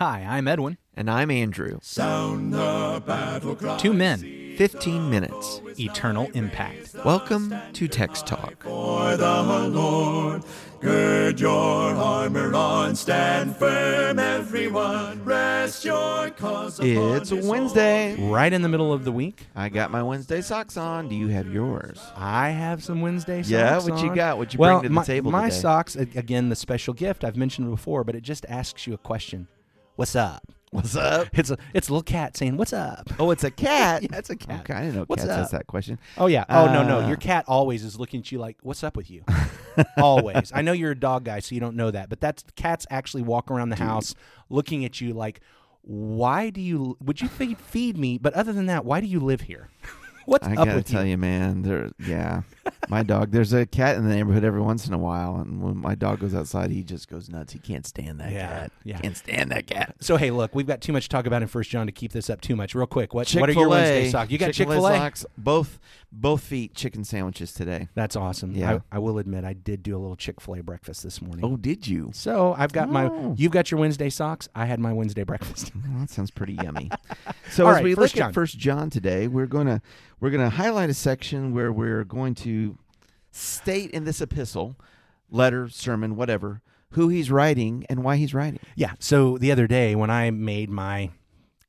Hi, I'm Edwin. And I'm Andrew. Sound the battle cry. Two men, 15 minutes. eternal impact. Welcome to Text Talk. For the Lord, gird your armor on, stand firm, everyone. Rest your cause It's his Wednesday. Right in the middle of the week, I got my Wednesday socks on. Do you have yours? I have some Wednesday socks. Yeah, what you on. got? What you well, bring to the my, table My today? socks, again, the special gift. I've mentioned before, but it just asks you a question. What's up? What's up? It's a it's a little cat saying, "What's up?" Oh, it's a cat. Yeah, it's a cat. Okay, I didn't know What's cats up? asked that question. Oh yeah. Oh no no. Uh, Your cat always is looking at you like, "What's up with you?" always. I know you're a dog guy, so you don't know that, but that's cats actually walk around the house looking at you like, "Why do you? Would you feed feed me? But other than that, why do you live here? What's I up gotta with tell you?" you, man. There, yeah, my dog. There's a cat in the neighborhood every once in a while, and when my dog goes outside, he just goes nuts. He can't stand that Yeah, cat. yeah. Can't stand that cat. So hey, look, we've got too much to talk about in First John to keep this up too much. Real quick, what what are your Chick-fil-A. Wednesday socks? You got Chick Fil A. socks. Both, both feet chicken sandwiches today. That's awesome. Yeah. I, I will admit, I did do a little Chick Fil A breakfast this morning. Oh, did you? So I've got my. Oh. You've got your Wednesday socks. I had my Wednesday breakfast. Well, that sounds pretty yummy. So All as right, we look John. at First John today, we're gonna we're gonna highlight a section where we're going to state in this epistle, letter, sermon, whatever, who he's writing and why he's writing. Yeah. So the other day when I made my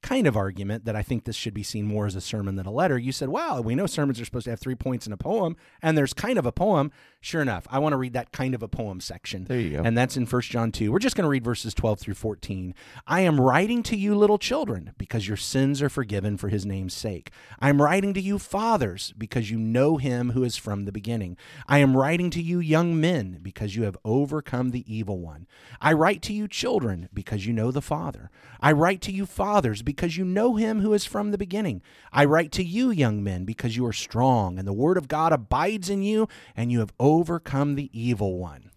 kind of argument that I think this should be seen more as a sermon than a letter, you said, "Well, we know sermons are supposed to have three points in a poem, and there's kind of a poem." Sure enough, I want to read that kind of a poem section. There you go. And that's in 1 John 2. We're just going to read verses 12 through 14. I am writing to you, little children, because your sins are forgiven for his name's sake. I am writing to you, fathers, because you know him who is from the beginning. I am writing to you, young men, because you have overcome the evil one. I write to you, children, because you know the Father. I write to you, fathers, because you know him who is from the beginning. I write to you, young men, because you are strong, and the word of God abides in you, and you have overcome the evil one.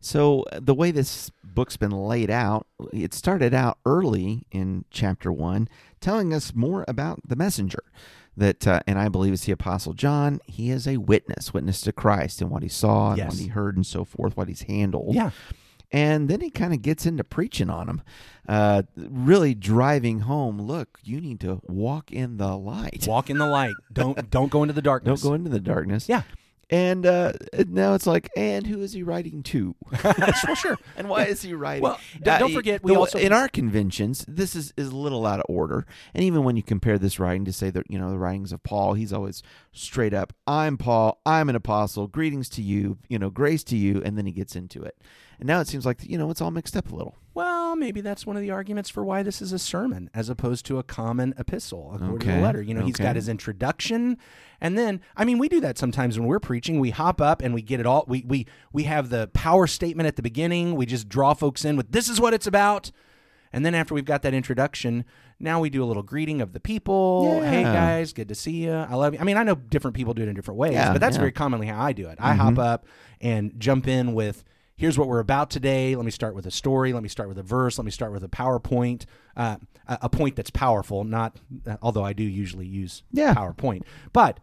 So uh, the way this book's been laid out, it started out early in chapter one, telling us more about the messenger. That uh, and I believe it's the apostle John. He is a witness, witness to Christ and what he saw and Yes. what he heard and so forth, what he's handled. Yeah. And then he kind of gets into preaching on them, uh, really driving home. Look, you need to walk in the light. Walk in the light. Don't don't go into the darkness. Don't go into the darkness. Yeah. And uh, now it's like, and who is he writing to? well, sure. and why is he writing? Well, d- don't Uh, forget, we the- also- in our conventions, this is, is a little out of order. And even when you compare this writing to say that you know the writings of Paul, he's always straight up, "I'm Paul, I'm an apostle, greetings to you, you know, grace to you," and then he gets into it. And now it seems like you know it's all mixed up a little. Well, maybe that's one of the arguments for why this is a sermon as opposed to a common epistle, according to the letter. You know, he's got his introduction, and then I mean, we do that sometimes when we're preaching. We hop up and we get it all. We we we have the power statement at the beginning. We just draw folks in with this is what it's about. And then after we've got that introduction, now we do a little greeting of the people. Hey guys, good to see you. I love you. I mean, I know different people do it in different ways, Yeah, but that's yeah. very commonly how I do it. I hop mm-hmm. up and jump in with here's what we're about today. Let me start with a story. Let me start with a verse. Let me start with a PowerPoint, uh, a point that's powerful. Not, uh, although I do usually use Yeah. PowerPoint, but.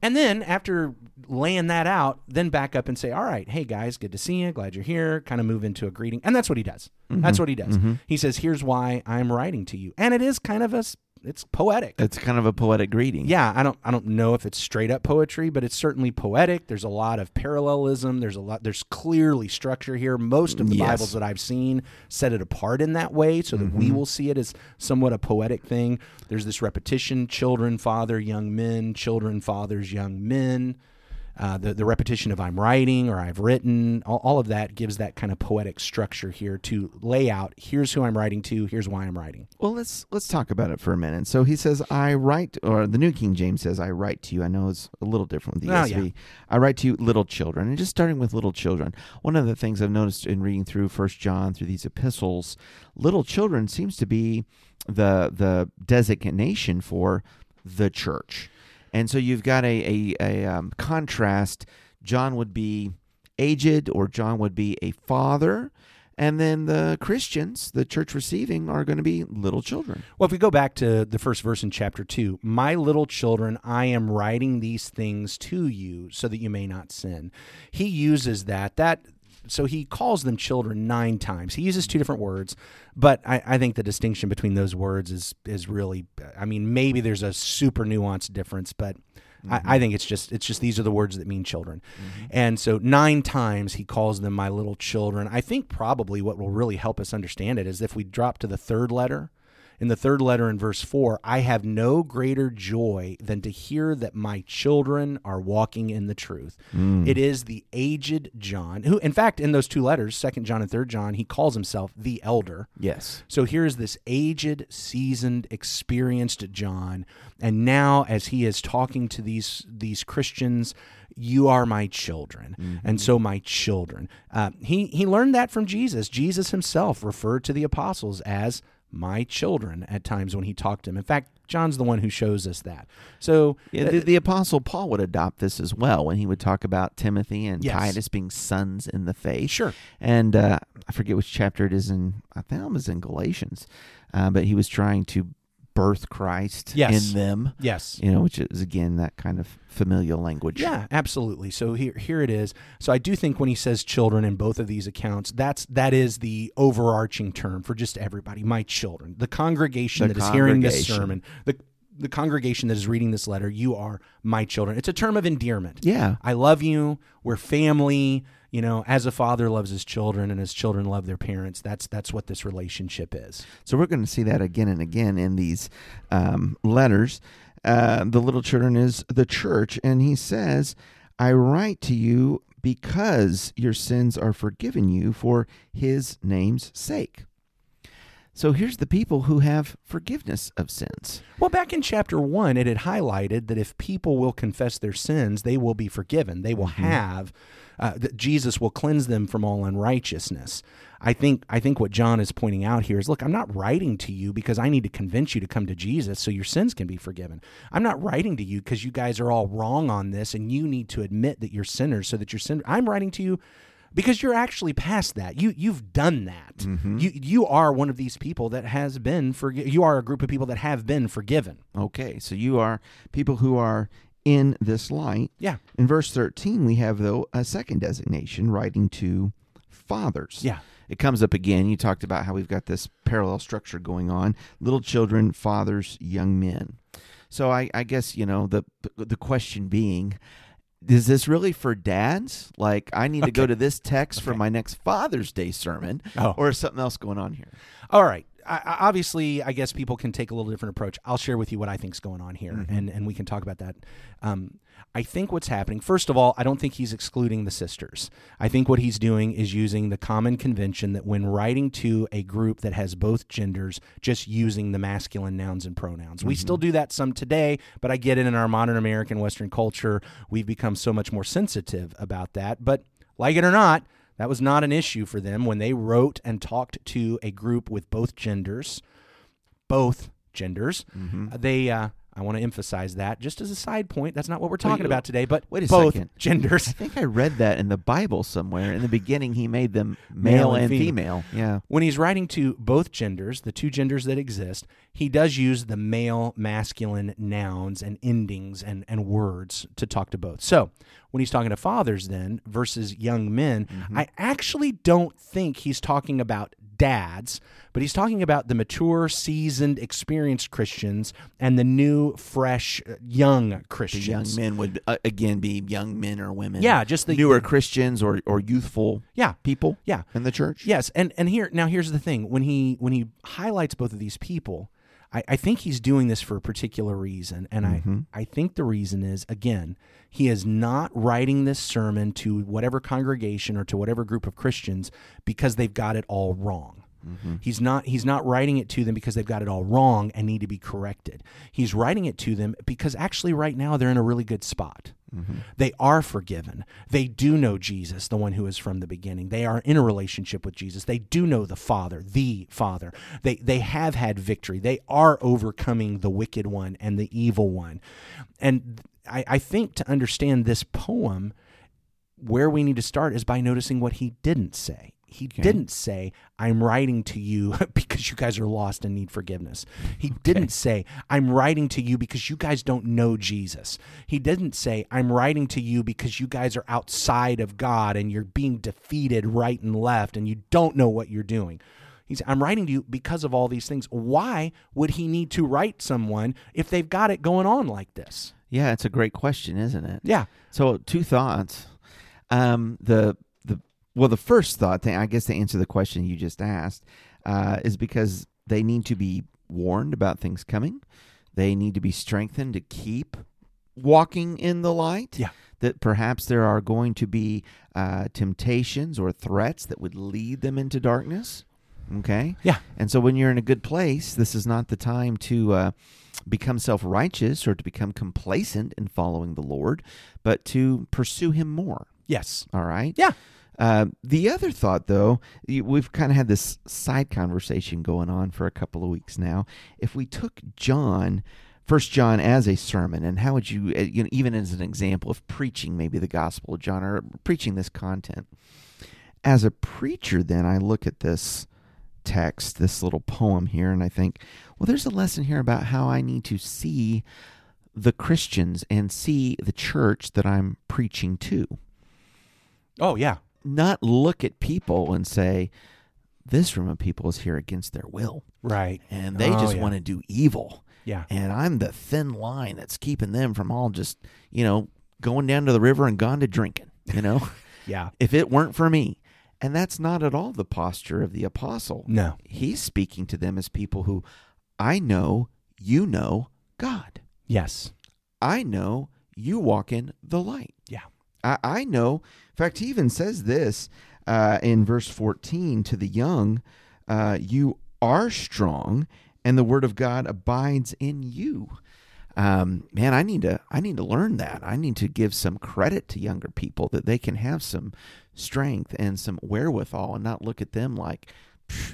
And then after laying that out, then back up and say, "All right, hey guys, good to see you. Glad you're here." Kind of move into a greeting, and that's what he does. That's what he does. He says, "Here's why I'm writing to you," and it is kind of a, it's poetic. It's kind of a poetic greeting. Yeah, I don't I don't know if it's straight up poetry, but it's certainly poetic. There's a lot of parallelism. There's a lot there's clearly structure here. Most of the Yes. Bibles that I've seen set it apart in that way so that Mm-hmm. we will see it as somewhat a poetic thing. There's this repetition, children, father, young men, children, fathers, young men. Uh, the, the repetition of I'm writing or I've written, all, all of that gives that kind of poetic structure here to lay out here's who I'm writing to, here's why I'm writing. Well, let's let's talk about it for a minute. So he says, "I write," or the New King James says, "I write to you." I know it's a little different with the Oh, ESV. yeah. I write to you, little children, and just starting with little children. One of the things I've noticed in reading through First John through these epistles, little children seems to be the the designation for the church, and so you've got a a, a um, contrast. John would be aged, or John would be a father. And then the Christians, the church receiving, are going to be little children. Well, if we go back to the first verse in chapter 2, my little children, I am writing these things to you so that you may not sin. He uses that. That so he calls them children nine times. He uses two different words, but I, I think the distinction between those words is is really. I mean, maybe there's a super nuanced difference, but. I, I mm-hmm. think it's just it's just these are the words that mean children, mm-hmm. and so nine times he calls them my little children. I think probably what will really help us understand it is if we drop to the third letter, in the third letter in verse 4 i have no greater joy than to hear that my children are walking in the truth it is the aged john who in fact in those two letters second john and third john he calls himself the elder Yes. so here's this aged, seasoned, experienced John, and now as he is talking to these these Christians, you are my children, and so my children. Uh, he he learned that from Jesus. Jesus himself referred to the apostles as my children at times when he talked to them. In fact, John's the one who shows us that. So Yeah, the, the apostle Paul would adopt this as well when he would talk about Timothy and Yes. Titus being sons in the faith. Sure. And uh, I forget which chapter it is in. I think it was in Galatians, uh, but he was trying to birth Christ Yes. in them. yes, You know, which is again that kind of familial language. Yeah, absolutely. So here here it is. So I do think when he says children in both of these accounts, that's that is the overarching term for just everybody, my children. The congregation The that is hearing this sermon, the the congregation that is reading this letter, you are my children. It's a term of endearment. Yeah. I love you. We're family. You know, as a father loves his children and his children love their parents, that's that's what this relationship is. So we're going to see that again and again in these um, letters. Uh, the little children is the church, and he says, "I write to you because your sins are forgiven you for His name's sake." So here's the people who have forgiveness of sins. Well, back in chapter one, it had highlighted that if people will confess their sins, they will be forgiven. They will have uh, that Jesus will cleanse them from all unrighteousness. I think I think what John is pointing out here is, look, I'm not writing to you because I need to convince you to come to Jesus so your sins can be forgiven. I'm not writing to you because you guys are all wrong on this and you need to admit that you're sinners so that you're sin. I'm writing to you because you're actually past that. You you've done that. Mm-hmm. You you are one of these people that has been forgi- You are a group of people that have been forgiven. Okay, so you are people who are in this light. Yeah. In verse 13, we have, though, a second designation writing to fathers. Yeah. It comes up again. You talked about how we've got this parallel structure going on little children, fathers, young men. So I, I guess, you know, the, the question being, is this really for dads? Like, I need to go to this text for my next Father's Day sermon, Oh. or is something else going on here? All right. I, I- obviously, I guess people can take a little different approach. I'll share with you what I think's going on here, and, and we can talk about that. Um, I think what's happening, first of all, I don't think he's excluding the sisters. I think what he's doing is using the common convention that when writing to a group that has both genders, just using the masculine nouns and pronouns. We still do that some today, but I get it in our modern American Western culture. We've become so much more sensitive about that. But like it or not, that was not an issue for them when they wrote and talked to a group with both genders, both genders. Mm-hmm. They, uh, I want to emphasize that just as a side point. That's not what we're talking you- about today, but wait a both second. genders. I think I read that in the Bible somewhere. In the beginning, he made them male, Male and and female. female. Yeah. When he's writing to both genders, the two genders that exist, he does use the male, masculine nouns and endings and, and words to talk to both. So when he's talking to fathers, then versus young men, Mm-hmm. I actually don't think he's talking about dads, but he's talking about the mature, seasoned, experienced Christians and the new, fresh, uh, young The Christians. young men would uh, again be young men or women. Yeah, just the newer Christians or or youthful Yeah, people. yeah. in the church. Yes, and and here now here's the thing when he when he highlights both of these people, I, I think he's doing this for a particular reason, and I mm-hmm. I think the reason is again he is not writing this sermon to whatever congregation or to whatever group of Christians because they've got it all wrong. Mm-hmm. He's not he's not writing it to them because they've got it all wrong and need to be corrected. He's writing it to them because actually right now they're in a really good spot. Mm-hmm. They are forgiven. They do know Jesus, the one who is from the beginning. They are in a relationship with Jesus. They do know the Father, the Father. They they have had victory. They are overcoming the wicked one and the evil one. And I, I think to understand this poem, where we need to start is by noticing what he didn't say. He didn't say, I'm writing to you because you guys are lost and need forgiveness. He didn't say, I'm writing to you because you guys don't know Jesus. He didn't say, I'm writing to you because you guys are outside of God and you're being defeated right and left and you don't know what you're doing. He's, I'm writing to you because of all these things. Why would he need to write someone if they've got it going on like this? Yeah, it's a great question, isn't it? Yeah. So two thoughts. Um, the well, the first thought, I guess, to answer the question you just asked, uh, is because they need to be warned about things coming. They need to be strengthened to keep walking in the light. Yeah. That perhaps there are going to be uh, temptations or threats that would lead them into darkness. Okay. Yeah. And so when you're in a good place, this is not the time to uh, become self righteous or to become complacent in following the Lord, but to pursue Him more. Yes. All right. Yeah. Uh, the other thought, though, we've kind of had this side conversation going on for a couple of weeks now. If we took John, First John, as a sermon, and how would you, uh, you know, even as an example of preaching maybe the gospel of John or preaching this content, as a preacher, then I look at this text, this little poem here, and I think, well, there's a lesson here about how I need to see the Christians and see the church that I'm preaching to Oh, yeah. Not look at people and say, this room of people is here against their will. Right. And they Oh, just yeah. want to do evil. Yeah. And I'm the thin line that's keeping them from all just, you know, going down to the river and gone to drinking, you know, Yeah. if it weren't for me. And that's not at all the posture of the apostle. No. He's speaking to them as people who I know you know God. Yes. I know you walk in the light. Yeah. I, I know. In fact, he even says this uh, in verse 14 to the young uh, You are strong, and the word of God abides in you. Um, man, I need to I need to learn that. I need to give some credit to younger people that they can have some strength and some wherewithal, and not look at them like "Pff,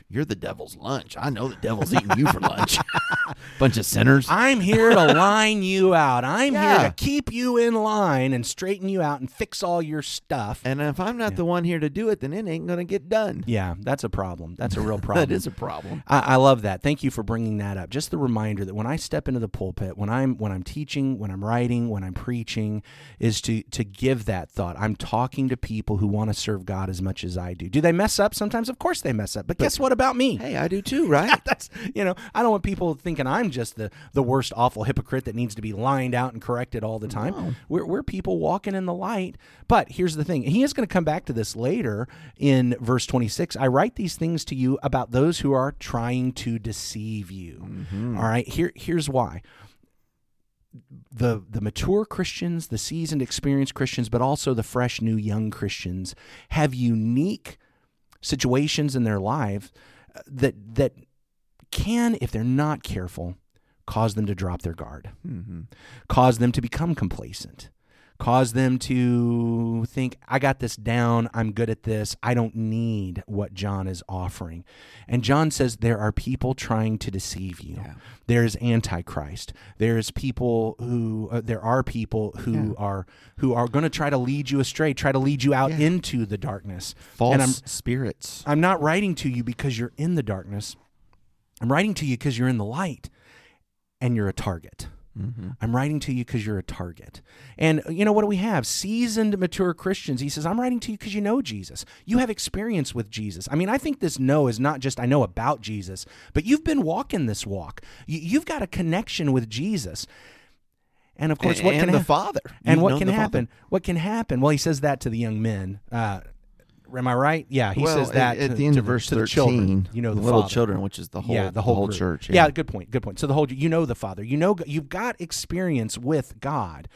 you're the devil's lunch. I know the devil's eating you for lunch. Bunch of sinners. I'm here to line you out. I'm Yeah. here to keep you in line and straighten you out and fix all your stuff. And if I'm not the one here to do it, then it ain't gonna get done. yeah, that's a problem. That's a real problem. That is a problem. I, I love that. Thank you for bringing that up. Just the reminder that when I step into the pulpit, when I'm when I'm teaching, when I'm writing, when I'm preaching, is to to give that thought. I'm talking to people who want to serve God as much as I do. Do they mess up sometimes? Of course they mess up. But, guess what about me? Hey, I do too, right? That's you know, I don't want people thinking I'm just the the worst awful hypocrite that needs to be lined out and corrected all the time. We're we're people walking in the light. But here's the thing. He is going to come back to this later in verse 26. I write these things to you about those who are trying to deceive you. Mm-hmm. All right? Here here's why the the mature Christians, the seasoned, experienced Christians, but also the fresh, new, young Christians have unique situations in their life uh, that that can, if they're not careful, cause them to drop their guard, cause them to become complacent, cause them to think, I got this down, I'm good at this, I don't need what John is offering. And John says there are people trying to deceive you. There's antichrist. There's people who uh, there are people who are who are going to try to lead you astray, try to lead you out Yeah. into the darkness. False And I'm spirits. I'm not writing to you because you're in the darkness. I'm writing to you because you're in the light and you're a target. I'm writing to you because you're a target. And uh, you know what do we have? Seasoned, mature Christians. He says, I'm writing to you because you know Jesus. You have experience with Jesus. I mean, I think this know is not just I know about Jesus, but you've been walking this walk. You, you've got a connection with Jesus. And of course, what and can the Father. and You've what can the Father. happen? What can happen? Well, he says that to the young men. Uh, am I right? Yeah, he well, says that at, to, the end to of verse the 13, children. You know, the little Father. children, which is the whole, yeah, the whole, group. church. Yeah. good point. Good point. So the whole you know the Father. You know you've got experience with God,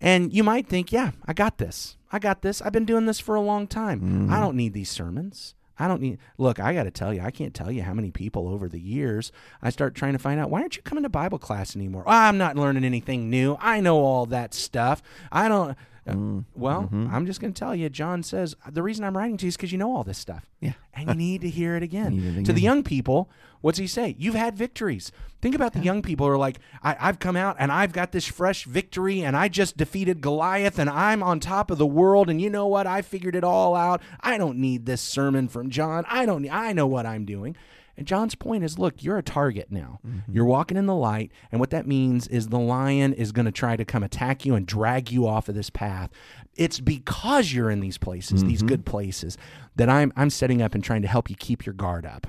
and you might think, yeah, I got this. I got this. I've been doing this for a long time. Mm-hmm. I don't need these sermons. I don't need. Look, I got to tell you, I can't tell you how many people over the years I start trying to find out why aren't you coming to Bible class anymore? "Oh, I'm not learning anything new. I know all that stuff. I don't. Mm, Well, mhm. I'm just going to tell you, John says, the reason I'm writing to you is because you know all this stuff. Yeah. And you need to hear it again. It To the young people, what's he say? You've had victories. Think about the young people who are like, I, I've come out and I've got this fresh victory and I just defeated Goliath and I'm on top of the world. And you know what? I figured it all out. I don't need this sermon from John. I don't, I know what I'm doing. And John's point is look, you're a target now. You're walking in the light. And what that means is the lion is going to try to come attack you and drag you off of this path. It's because you're in these places, these good places, that I'm, I'm setting up and trying to help you keep your guard up.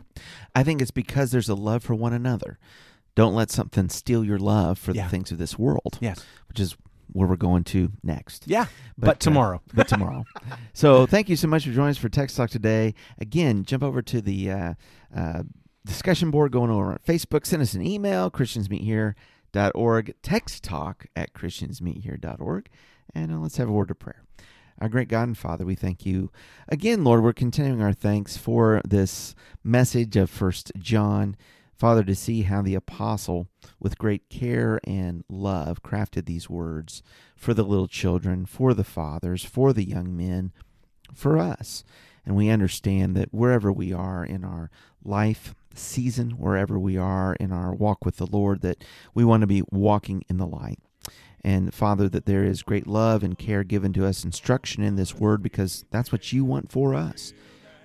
I think it's because there's a love for one another. Don't let something steal your love for Yeah. the things of this world. Yes. Which is where we're going to next. Yeah. But, uh, tomorrow. but tomorrow. so thank you so much for joining us for Text Talk today. Again, jump over to the uh, uh, discussion board going over on Facebook. Send us an email, christiansmeethere.org, text talk at christiansmeethere.org, and uh, let's have a word of prayer. Our great God and Father, we thank you again, Lord. We're continuing our thanks for this message of First John. Father, to see how the apostle, with great care and love, crafted these words for the little children, for the fathers, for the young men, for us. And we understand that wherever we are in our life season, wherever we are in our walk with the Lord, that we want to be walking in the light. And Father, that there is great love and care given to us, instruction in this word, because that's what you want for us.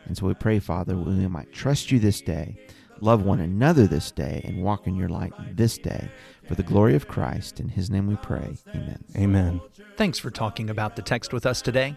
And so we pray, Father, we might trust you this day, love one another this day, and walk in your light this day. For the glory of Christ, in his name we pray. Amen. Amen. Thanks for talking about the text with us today.